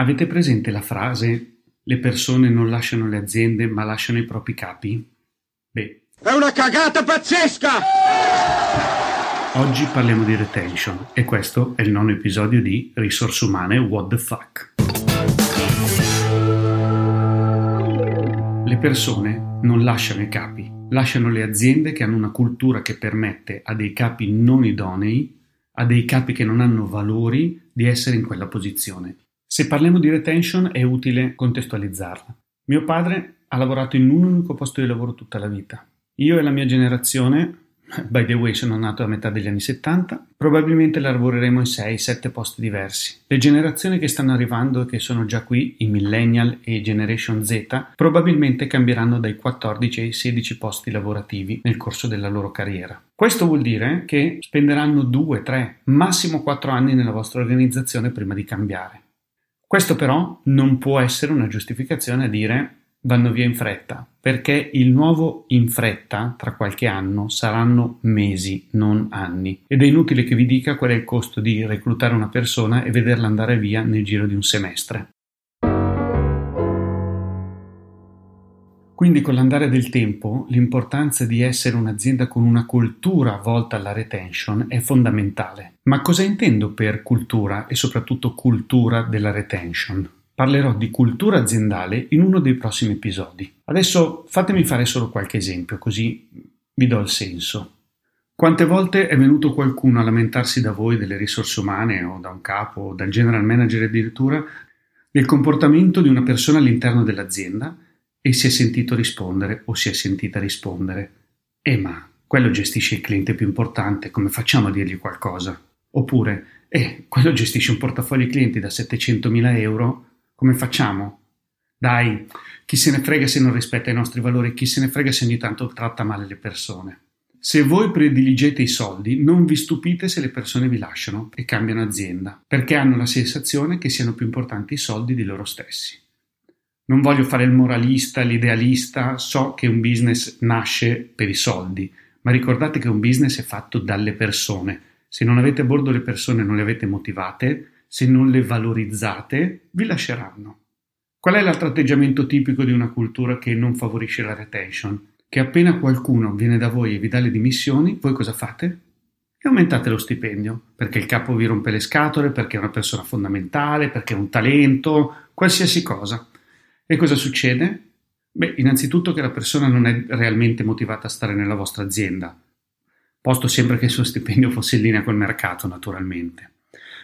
Avete presente la frase le persone non lasciano le aziende ma lasciano i propri capi? Beh. È una cagata pazzesca! Oggi parliamo di retention e questo è il nono episodio di Risorse umane What the fuck. Le persone non lasciano i capi, lasciano le aziende che hanno una cultura che permette a dei capi non idonei, a dei capi che non hanno valori, di essere in quella posizione. Se parliamo di retention è utile contestualizzarla. Mio padre ha lavorato in un unico posto di lavoro tutta la vita. Io e la mia generazione, by the way sono nato a metà degli anni 70, probabilmente lavoreremo in 6-7 posti diversi. Le generazioni che stanno arrivando e che sono già qui, i millennial e Generation Z, probabilmente cambieranno dai 14 ai 16 posti lavorativi nel corso della loro carriera. Questo vuol dire che spenderanno 2, 3, massimo 4 anni nella vostra organizzazione prima di cambiare. Questo però non può essere una giustificazione a dire vanno via in fretta, perché il nuovo in fretta tra qualche anno saranno mesi, non anni. Ed è inutile che vi dica qual è il costo di reclutare una persona e vederla andare via nel giro di un semestre. Quindi con l'andare del tempo l'importanza di essere un'azienda con una cultura volta alla retention è fondamentale. Ma cosa intendo per cultura e soprattutto cultura della retention? Parlerò di cultura aziendale in uno dei prossimi episodi. Adesso fatemi fare solo qualche esempio così vi do il senso. Quante volte è venuto qualcuno a lamentarsi da voi delle risorse umane o da un capo o dal general manager addirittura del comportamento di una persona all'interno dell'azienda e si è sentito rispondere o si è sentita rispondere. Eh ma, quello gestisce il cliente più importante, come facciamo a dirgli qualcosa? Oppure, eh, quello gestisce un portafoglio clienti da 700.000 euro, come facciamo? Dai, chi se ne frega se non rispetta i nostri valori, chi se ne frega se ogni tanto tratta male le persone. Se voi prediligete i soldi, non vi stupite se le persone vi lasciano e cambiano azienda, perché hanno la sensazione che siano più importanti i soldi di loro stessi. Non voglio fare il moralista, l'idealista, so che un business nasce per i soldi, ma ricordate che un business è fatto dalle persone. Se non avete a bordo le persone, non le avete motivate, se non le valorizzate, vi lasceranno. Qual è l'altro atteggiamento tipico di una cultura che non favorisce la retention? Che appena qualcuno viene da voi e vi dà le dimissioni, voi cosa fate? E aumentate lo stipendio, perché il capo vi rompe le scatole, perché è una persona fondamentale, perché è un talento, qualsiasi cosa. E cosa succede? Beh, innanzitutto che la persona non è realmente motivata a stare nella vostra azienda, posto sempre che il suo stipendio fosse in linea col mercato, naturalmente.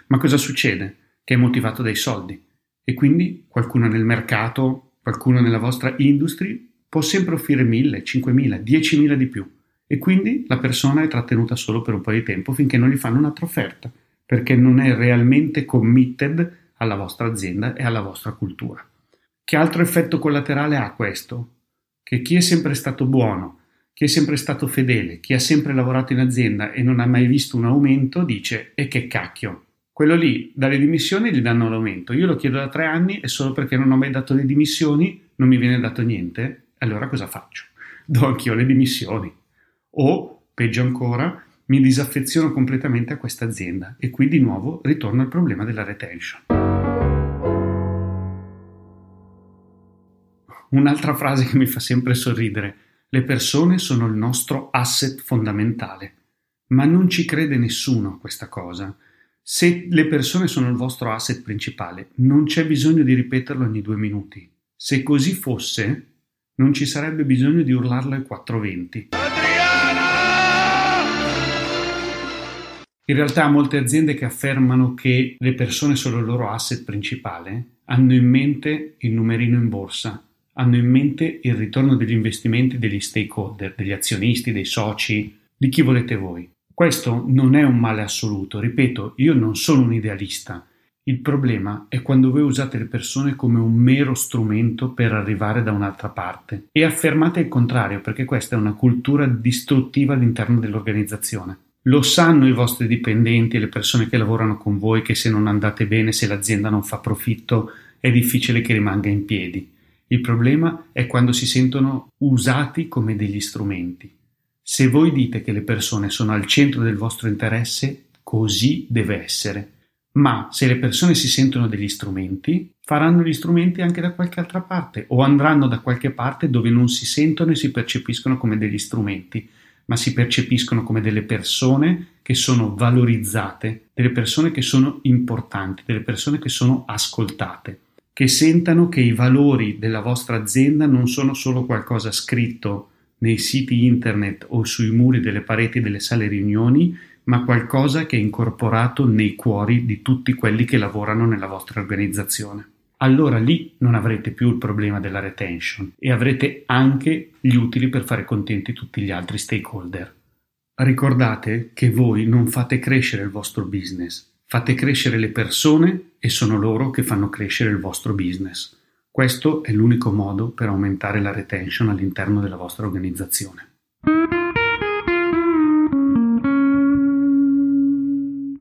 Ma cosa succede? Che è motivato dai soldi e quindi qualcuno nel mercato, qualcuno nella vostra industry può sempre offrire 1000, 5000, 10.000 di più e quindi la persona è trattenuta solo per un po' di tempo finché non gli fanno un'altra offerta, perché non è realmente committed alla vostra azienda e alla vostra cultura. Che altro effetto collaterale ha questo? Che chi è sempre stato buono, chi è sempre stato fedele, chi ha sempre lavorato in azienda e non ha mai visto un aumento, dice e che cacchio. Quello lì, dalle dimissioni gli danno l'aumento. Io lo chiedo da tre anni e solo perché non ho mai dato le dimissioni non mi viene dato niente. Allora cosa faccio? Do anch'io le dimissioni. O, peggio ancora, mi disaffeziono completamente a questa azienda e qui di nuovo ritorno al problema della retention. Un'altra frase che mi fa sempre sorridere. Le persone sono il nostro asset fondamentale. Ma non ci crede nessuno a questa cosa. Se le persone sono il vostro asset principale, non c'è bisogno di ripeterlo ogni due minuti. Se così fosse, non ci sarebbe bisogno di urlarlo ai 420. Adriana! In realtà molte aziende che affermano che le persone sono il loro asset principale hanno in mente il numerino in borsa hanno in mente il ritorno degli investimenti degli stakeholder, degli azionisti, dei soci, di chi volete voi. Questo non è un male assoluto, ripeto, io non sono un idealista. Il problema è quando voi usate le persone come un mero strumento per arrivare da un'altra parte e affermate il contrario perché questa è una cultura distruttiva all'interno dell'organizzazione. Lo sanno i vostri dipendenti e le persone che lavorano con voi che se non andate bene, se l'azienda non fa profitto, è difficile che rimanga in piedi. Il problema è quando si sentono usati come degli strumenti. Se voi dite che le persone sono al centro del vostro interesse, così deve essere. ma se le persone si sentono degli strumenti, faranno gli strumenti anche da qualche altra parte o andranno da qualche parte dove non si sentono e si percepiscono come degli strumenti, ma si percepiscono come delle persone che sono valorizzate, delle persone che sono importanti, delle persone che sono ascoltate, che sentano che i valori della vostra azienda non sono solo qualcosa scritto nei siti internet o sui muri delle pareti delle sale riunioni, ma qualcosa che è incorporato nei cuori di tutti quelli che lavorano nella vostra organizzazione. Allora lì non avrete più il problema della retention e avrete anche gli utili per fare contenti tutti gli altri stakeholder. Ricordate che voi non fate crescere il vostro business, fate crescere le persone e sono loro che fanno crescere il vostro business. Questo è l'unico modo per aumentare la retention all'interno della vostra organizzazione.